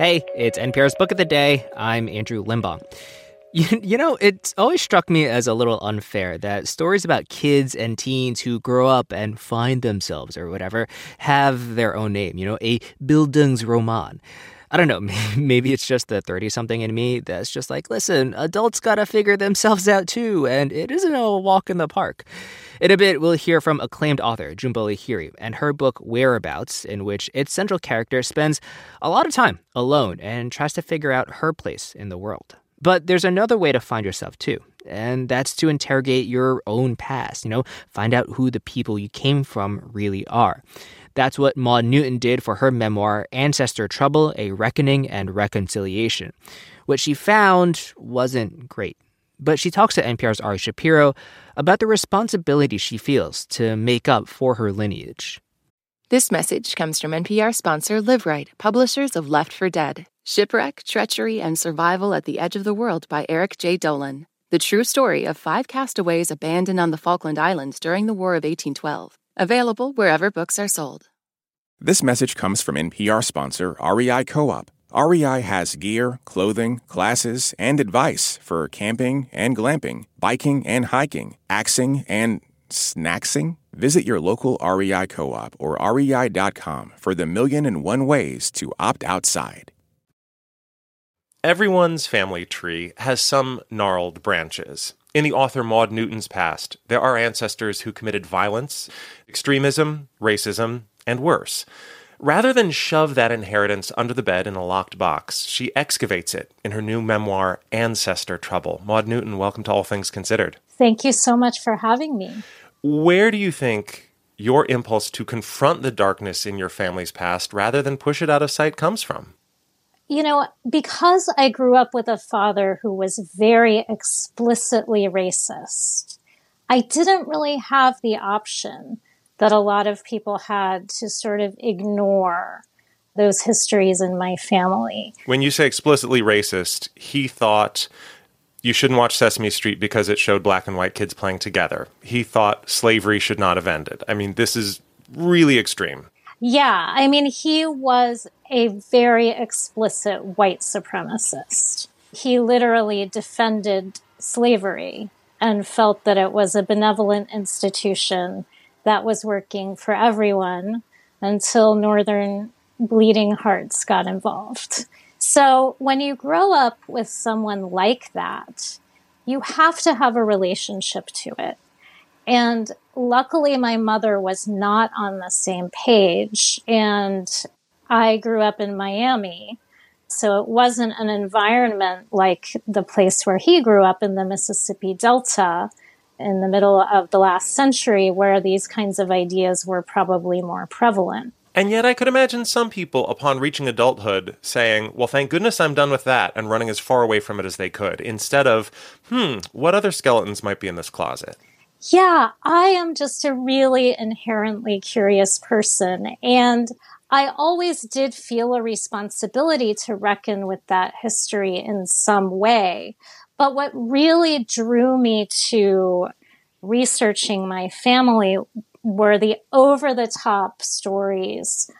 Hey, it's NPR's Book of the Day. I'm Andrew Limbong. You, you know, it's always struck me as a little unfair that stories about kids and teens who grow up and find themselves or whatever have their own name, you know, a Bildungsroman. I don't know, maybe it's just the 30 something in me that's just like, listen, adults gotta figure themselves out too, and it isn't a walk in the park. In a bit, we'll hear from acclaimed author Jhumpa Lahiri and her book Whereabouts, in which its central character spends a lot of time alone and tries to figure out her place in the world. But there's another way to find yourself too, and that's to interrogate your own past, you know, find out who the people you came from really are. That's what Maud Newton did for her memoir, Ancestor Trouble A Reckoning and Reconciliation. What she found wasn't great. But she talks to NPR's Ari Shapiro about the responsibility she feels to make up for her lineage. This message comes from NPR sponsor LiveRight, publishers of Left for Dead Shipwreck, Treachery, and Survival at the Edge of the World by Eric J. Dolin. The true story of five castaways abandoned on the Falkland Islands during the War of 1812. Available wherever books are sold. This message comes from NPR sponsor REI Co op. REI has gear, clothing, classes, and advice for camping and glamping, biking and hiking, axing and snacksing. Visit your local REI co op or rei.com for the million and one ways to opt outside. Everyone's family tree has some gnarled branches. In the author Maud Newton's past, there are ancestors who committed violence, extremism, racism, and worse. Rather than shove that inheritance under the bed in a locked box, she excavates it in her new memoir, Ancestor Trouble. Maud Newton, welcome to All Things Considered. Thank you so much for having me. Where do you think your impulse to confront the darkness in your family's past rather than push it out of sight comes from? You know, because I grew up with a father who was very explicitly racist, I didn't really have the option that a lot of people had to sort of ignore those histories in my family. When you say explicitly racist, he thought you shouldn't watch Sesame Street because it showed black and white kids playing together. He thought slavery should not have ended. I mean, this is really extreme. Yeah, I mean, he was a very explicit white supremacist. He literally defended slavery and felt that it was a benevolent institution that was working for everyone until Northern Bleeding Hearts got involved. So when you grow up with someone like that, you have to have a relationship to it. And luckily, my mother was not on the same page. And I grew up in Miami. So it wasn't an environment like the place where he grew up in the Mississippi Delta in the middle of the last century where these kinds of ideas were probably more prevalent. And yet, I could imagine some people, upon reaching adulthood, saying, Well, thank goodness I'm done with that, and running as far away from it as they could, instead of, Hmm, what other skeletons might be in this closet? Yeah, I am just a really inherently curious person. And I always did feel a responsibility to reckon with that history in some way. But what really drew me to researching my family were the over the top stories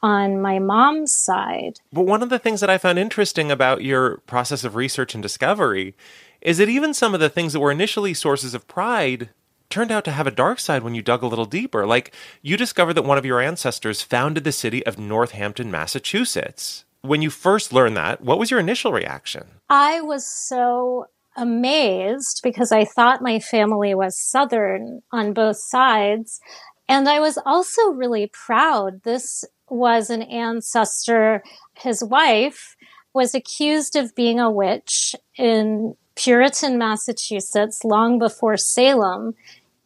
on my mom's side. But one of the things that I found interesting about your process of research and discovery is that even some of the things that were initially sources of pride turned out to have a dark side when you dug a little deeper. Like you discovered that one of your ancestors founded the city of Northampton, Massachusetts when you first learned that, what was your initial reaction? I was so amazed because I thought my family was Southern on both sides. And I was also really proud. This was an ancestor. His wife was accused of being a witch in Puritan, Massachusetts, long before Salem.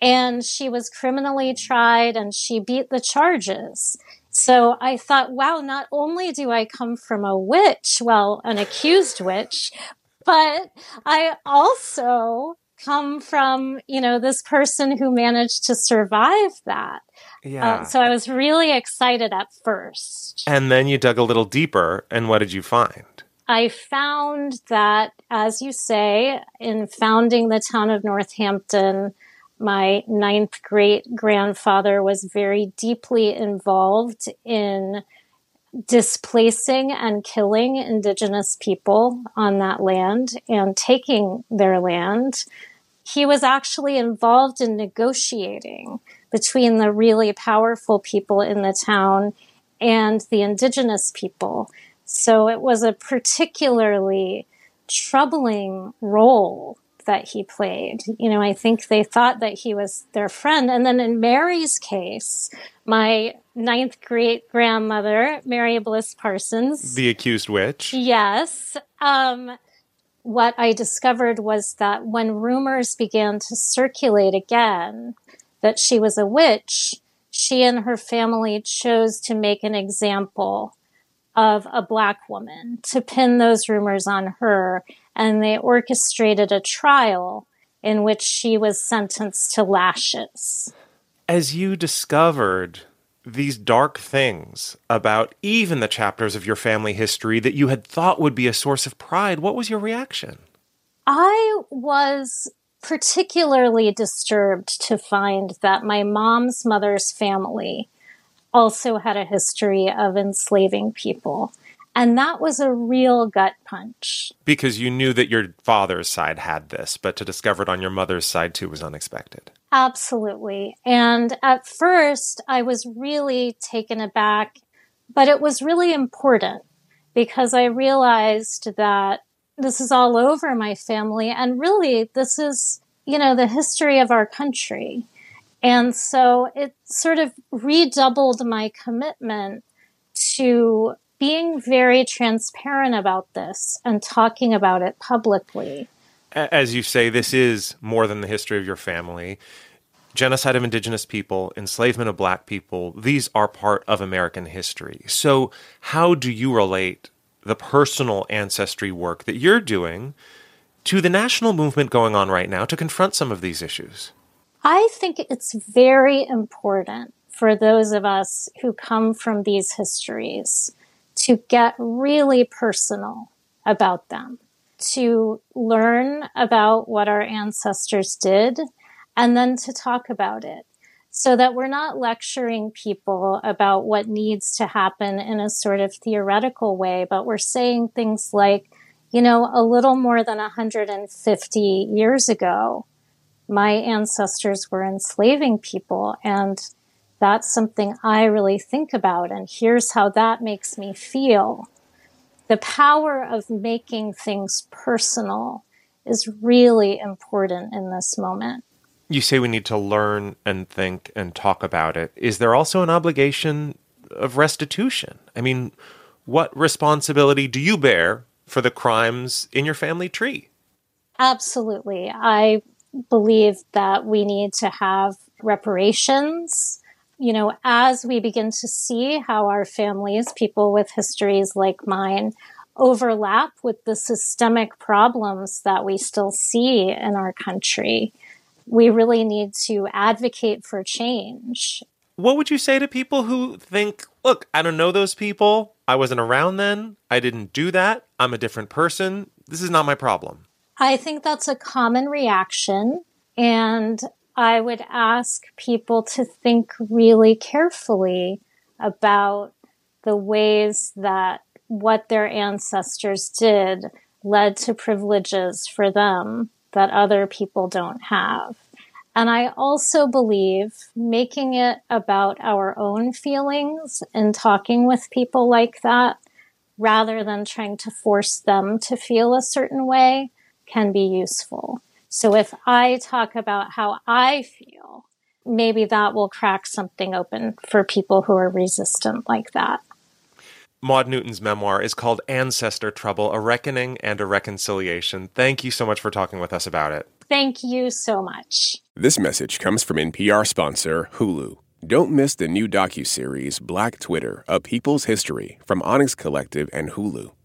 And she was criminally tried and she beat the charges. So I thought, wow, not only do I come from a witch, well, an accused witch, but I also come from, you know, this person who managed to survive that. Yeah. Uh, so I was really excited at first. And then you dug a little deeper, and what did you find? I found that, as you say, in founding the town of Northampton, my ninth great grandfather was very deeply involved in displacing and killing indigenous people on that land and taking their land. He was actually involved in negotiating between the really powerful people in the town and the indigenous people. So it was a particularly troubling role that he played. You know, I think they thought that he was their friend. And then in Mary's case, my ninth great grandmother, Mary Bliss Parsons, the accused witch. Yes. Um, what I discovered was that when rumors began to circulate again that she was a witch, she and her family chose to make an example of a black woman to pin those rumors on her. And they orchestrated a trial in which she was sentenced to lashes. As you discovered these dark things about even the chapters of your family history that you had thought would be a source of pride, what was your reaction? I was particularly disturbed to find that my mom's mother's family also had a history of enslaving people. And that was a real gut punch. Because you knew that your father's side had this, but to discover it on your mother's side too was unexpected. Absolutely. And at first, I was really taken aback, but it was really important because I realized that this is all over my family. And really, this is, you know, the history of our country. And so it sort of redoubled my commitment to being very transparent about this and talking about it publicly. As you say, this is more than the history of your family. Genocide of indigenous people, enslavement of black people, these are part of American history. So, how do you relate the personal ancestry work that you're doing to the national movement going on right now to confront some of these issues? I think it's very important for those of us who come from these histories to get really personal about them, to learn about what our ancestors did, and then to talk about it so that we're not lecturing people about what needs to happen in a sort of theoretical way, but we're saying things like, you know, a little more than 150 years ago, my ancestors were enslaving people and that's something I really think about. And here's how that makes me feel. The power of making things personal is really important in this moment. You say we need to learn and think and talk about it. Is there also an obligation of restitution? I mean, what responsibility do you bear for the crimes in your family tree? Absolutely. I believe that we need to have reparations. You know, as we begin to see how our families, people with histories like mine, overlap with the systemic problems that we still see in our country, we really need to advocate for change. What would you say to people who think, look, I don't know those people. I wasn't around then. I didn't do that. I'm a different person. This is not my problem. I think that's a common reaction. And I would ask people to think really carefully about the ways that what their ancestors did led to privileges for them that other people don't have. And I also believe making it about our own feelings and talking with people like that rather than trying to force them to feel a certain way can be useful. So if I talk about how I feel, maybe that will crack something open for people who are resistant like that. Maud Newton's memoir is called Ancestor Trouble A Reckoning and a Reconciliation. Thank you so much for talking with us about it. Thank you so much. This message comes from NPR sponsor Hulu. Don't miss the new docu-series Black Twitter: A People's History from Onyx Collective and Hulu.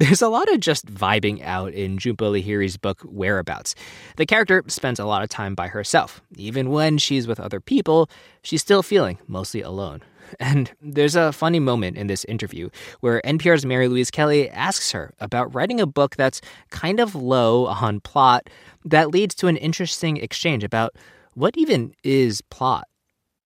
There's a lot of just vibing out in Jhumpa Lahiri's book Whereabouts. The character spends a lot of time by herself. Even when she's with other people, she's still feeling mostly alone. And there's a funny moment in this interview where NPR's Mary Louise Kelly asks her about writing a book that's kind of low on plot that leads to an interesting exchange about what even is plot.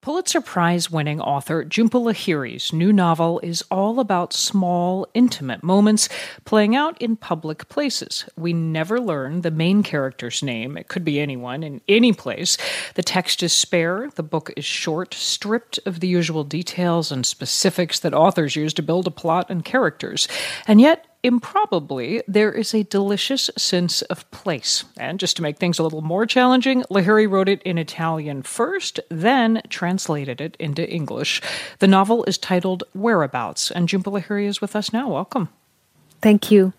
Pulitzer Prize winning author Jhumpa Lahiri's new novel is all about small, intimate moments playing out in public places. We never learn the main character's name. It could be anyone in any place. The text is spare, the book is short, stripped of the usual details and specifics that authors use to build a plot and characters. And yet, improbably, there is a delicious sense of place. And just to make things a little more challenging, Lahiri wrote it in Italian first, then translated it into English. The novel is titled Whereabouts, and Jhumpa Lahiri is with us now. Welcome. Thank you.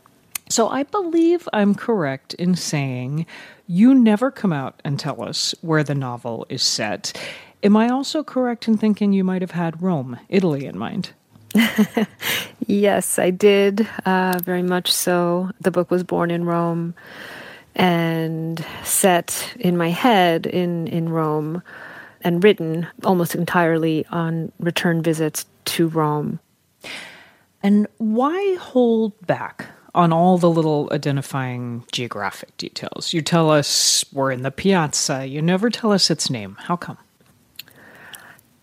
So I believe I'm correct in saying you never come out and tell us where the novel is set. Am I also correct in thinking you might have had Rome, Italy in mind? yes, I did, uh, very much so. The book was born in Rome and set in my head in, in Rome and written almost entirely on return visits to Rome. And why hold back on all the little identifying geographic details? You tell us we're in the piazza, you never tell us its name. How come?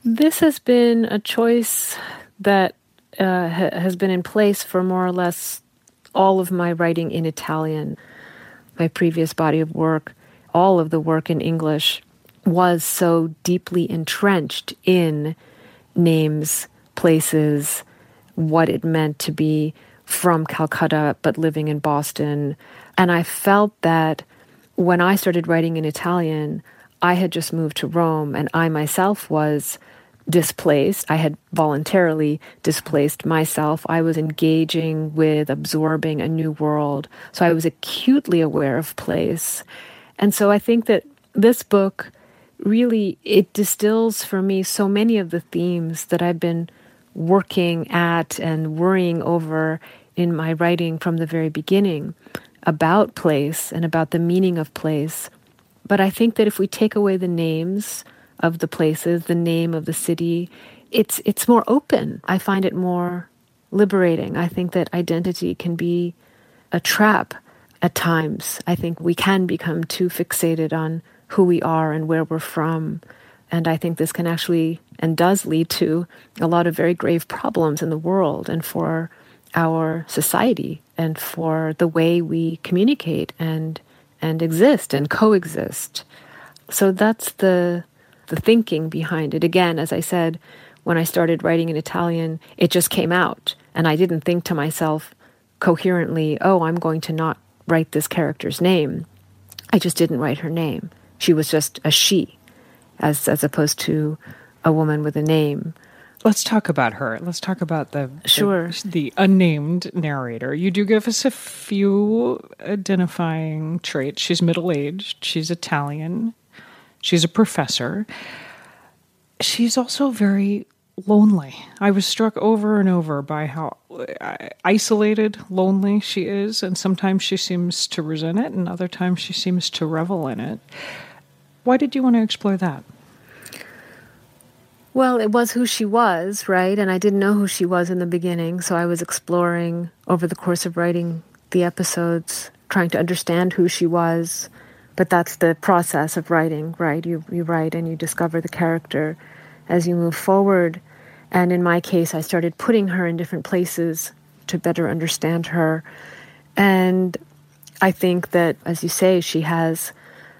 This has been a choice that uh, ha- has been in place for more or less all of my writing in Italian. My previous body of work, all of the work in English, was so deeply entrenched in names, places, what it meant to be from Calcutta but living in Boston. And I felt that when I started writing in Italian, I had just moved to Rome and I myself was displaced. I had voluntarily displaced myself. I was engaging with absorbing a new world. So I was acutely aware of place. And so I think that this book really it distills for me so many of the themes that I've been working at and worrying over in my writing from the very beginning about place and about the meaning of place. But I think that if we take away the names of the places, the name of the city, it's it's more open. I find it more liberating. I think that identity can be a trap at times. I think we can become too fixated on who we are and where we're from. And I think this can actually and does lead to a lot of very grave problems in the world and for our society and for the way we communicate and and exist and coexist. So that's the the thinking behind it. Again, as I said, when I started writing in Italian, it just came out. And I didn't think to myself coherently, oh, I'm going to not write this character's name. I just didn't write her name. She was just a she, as, as opposed to a woman with a name. Let's talk about her. Let's talk about the sure the, the, unnamed narrator. You do give us a few identifying traits. She's middle aged. She's Italian. She's a professor. She's also very lonely. I was struck over and over by how uh, isolated, lonely she is, and sometimes she seems to resent it, and other times she seems to revel in it. Why did you want to explore that? Well, it was who she was, right? And I didn't know who she was in the beginning, so I was exploring over the course of writing the episodes, trying to understand who she was, but that's the process of writing, right? You, you write and you discover the character as you move forward. And in my case, I started putting her in different places to better understand her. And I think that, as you say, she has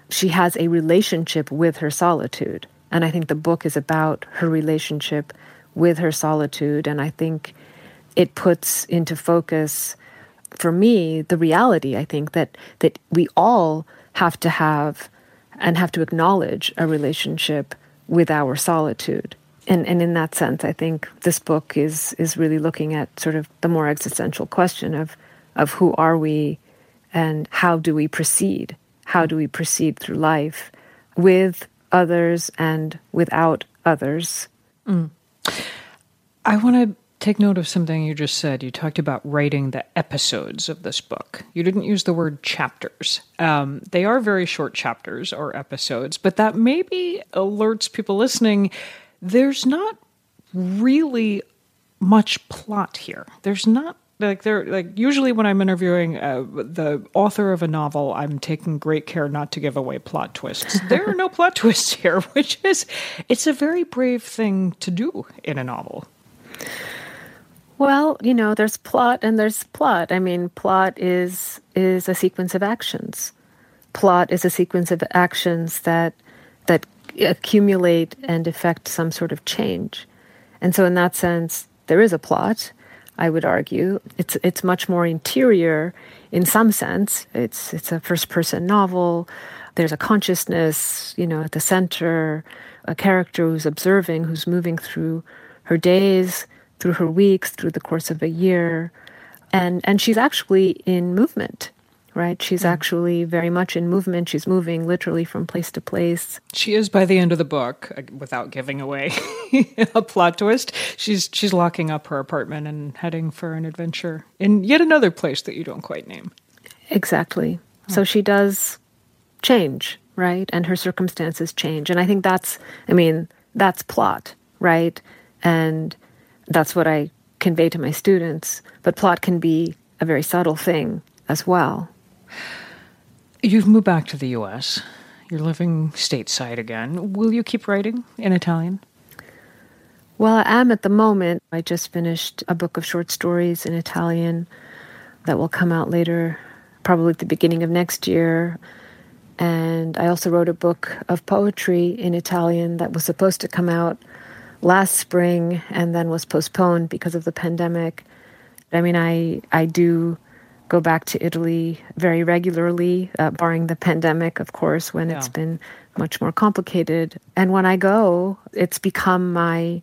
she has a relationship with her solitude. And I think the book is about her relationship with her solitude. And I think it puts into focus for me the reality, I think, that that we all have to have and have to acknowledge a relationship with our solitude. And, and in that sense, I think this book is, is really looking at sort of the more existential question of, of who are we and how do we proceed? How do we proceed through life with others and without others? Mm. I want to take note of something you just said. You talked about writing the episodes of this book. You didn't use the word chapters. Um, they are very short chapters or episodes, but that maybe alerts people listening there's not really much plot here. There's not like there like usually when i'm interviewing uh, the author of a novel i'm taking great care not to give away plot twists there are no plot twists here which is it's a very brave thing to do in a novel well, you know, there's plot and there's plot. I mean, plot is is a sequence of actions. Plot is a sequence of actions that that accumulate and effect some sort of change. And so in that sense, there is a plot, I would argue. It's it's much more interior in some sense. It's it's a first person novel. There's a consciousness, you know, at the center, a character who's observing, who's moving through her days through her weeks, through the course of a year. And, and she's actually in movement, right? She's mm. actually very much in movement. She's moving literally from place to place. She is by the end of the book, uh, without giving away a plot twist. She's she's locking up her apartment and heading for an adventure in yet another place that you don't quite name. Exactly. Oh. So she does change, right? And her circumstances change. And I think that's I mean, that's plot, right? And that's what I convey to my students. But plot can be a very subtle thing as well. You've moved back to the US. You're living stateside again. Will you keep writing in Italian? Well, I am at the moment. I just finished a book of short stories in Italian that will come out later, probably at the beginning of next year. And I also wrote a book of poetry in Italian that was supposed to come out last spring and then was postponed because of the pandemic. I mean, I I do go back to Italy very regularly, uh, barring the pandemic, of course, when yeah. it's been much more complicated. And when I go, it's become my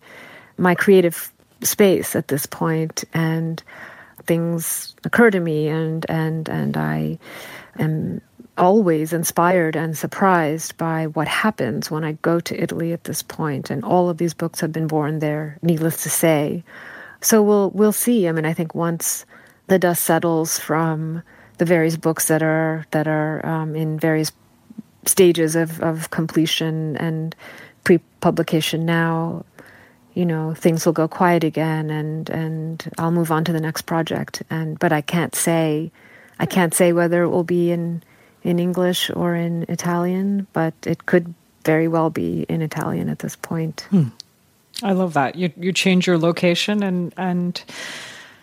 my creative space at this point, and things occur to me, and and and I am always inspired and surprised by what happens when I go to Italy at this point, and all of these books have been born there. Needless to say, so we'll we'll see. I mean, I think once the dust settles from the various books that are that are um, in various stages of, of completion and pre-publication now you know things will go quiet again and and I'll move on to the next project and but I can't say I can't say whether it will be in in English or in Italian, but it could very well be in Italian at this point. Hmm. I love that. You you change your location and and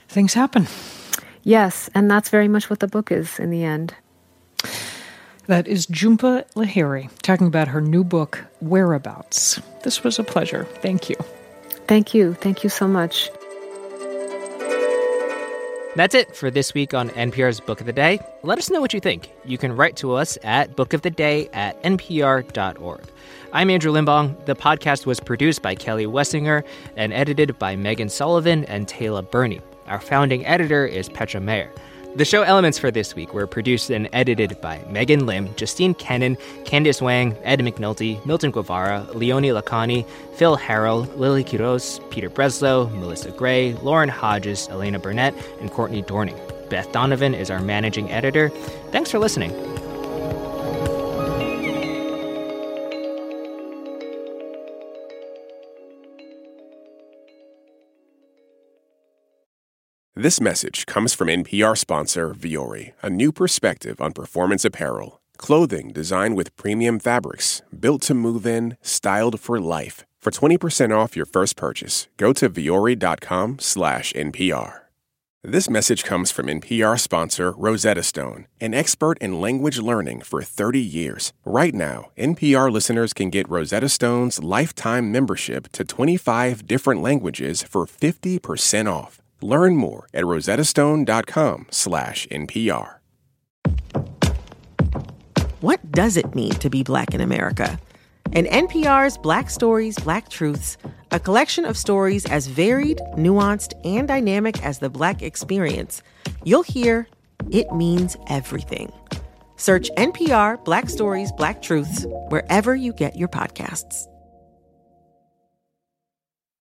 things happen. Yes, and that's very much what the book is in the end. That is Jhumpa Lahiri talking about her new book, Whereabouts. This was a pleasure. Thank you. Thank you. Thank you so much. That's it for this week on NPR's Book of the Day. Let us know what you think. You can write to us at bookoftheday at npr.org. I'm Andrew Limbong. The podcast was produced by Kelly Wessinger and edited by Megan Sullivan and Taylor Burney. Our founding editor is Petra Mayer. The show elements for this week were produced and edited by Megan Lim, Justine Kenin, Candice Wang, Ed McNulty, Milton Guevara, Leonie Lacani, Phil Harrell, Lily Quiros, Peter Breslow, Melissa Gray, Lauren Hodges, Elena Burnett, and Courtney Dorning. Beth Donovan is our managing editor. Thanks for listening. This message comes from NPR sponsor Vuori, a new perspective on performance apparel. Clothing designed with premium fabrics, built to move in, styled for life. For 20% off your first purchase, go to vuori.com/npr. This message comes from NPR sponsor Rosetta Stone, an expert in language learning for 30 years. Right now, NPR listeners can get Rosetta Stone's lifetime membership to 25 different languages for 50% off. Learn more at rosettastone.com/npr. What does it mean to be black in America? In NPR's Black Stories, Black Truths, a collection of stories as varied, nuanced, and dynamic as the black experience, you'll hear it means everything. Search NPR Black Stories, Black Truths wherever you get your podcasts.